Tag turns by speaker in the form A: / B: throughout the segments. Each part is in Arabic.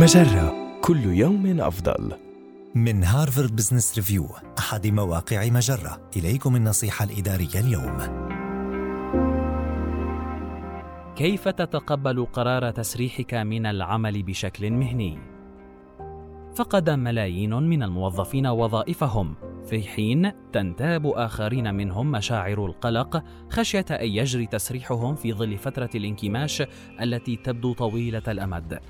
A: مجرة. كل يوم أفضل.
B: من هارفارد بزنس ريفيو أحد مواقع مجرة. إليكم النصيحة الإدارية اليوم.
C: كيف تتقبل قرار تسريحك من العمل بشكل مهني؟ فقد ملايين من الموظفين وظائفهم. في حين تنتاب آخرين منهم مشاعر القلق خشية أن يجري تسريحهم في ظل فترة الانكماش التي تبدو طويلة الأمد.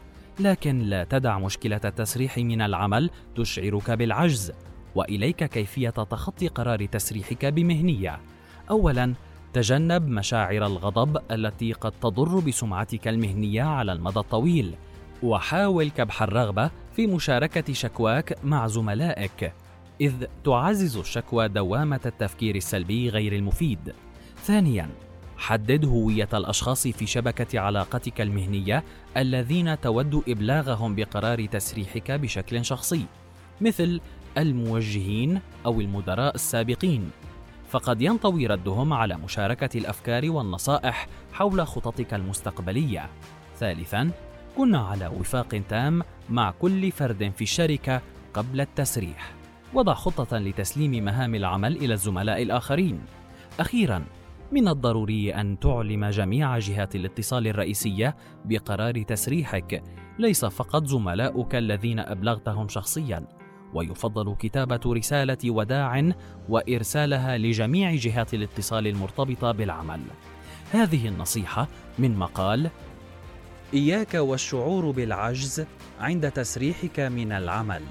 C: لكن لا تدع مشكلة التسريح من العمل تشعرك بالعجز وإليك كيفية تخطي قرار تسريحك بمهنية. اولا تجنب مشاعر الغضب التي قد تضر بسمعتك المهنية على المدى الطويل وحاول كبح الرغبة في مشاركة شكواك مع زملائك إذ تعزز الشكوى دوامة التفكير السلبي غير المفيد. ثانيا حدد هويه الأشخاص في شبكة علاقتك المهنية الذين تود إبلاغهم بقرار تسريحك بشكل شخصي مثل الموجهين أو المدراء السابقين. فقد ينطوي ردهم على مشاركة الأفكار والنصائح حول خططك المستقبلية. ثالثا كن على وفاق تام مع كل فرد في الشركة قبل التسريح. وضع خطة لتسليم مهام العمل إلى الزملاء الآخرين. أخيرا من الضروري أن تعلم جميع جهات الاتصال الرئيسية بقرار تسريحك. ليس فقط زملاؤك الذين أبلغتهم شخصيا. ويفضل كتابة رسالة وداع وإرسالها لجميع جهات الاتصال المرتبطة بالعمل. هذه النصيحة من مقال إياك والشعور بالعجز عند تسريحك من العمل.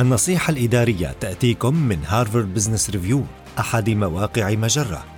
B: النصيحة الإدارية تأتيكم من هارفارد بزنس ريفيو أحد مواقع مجرة.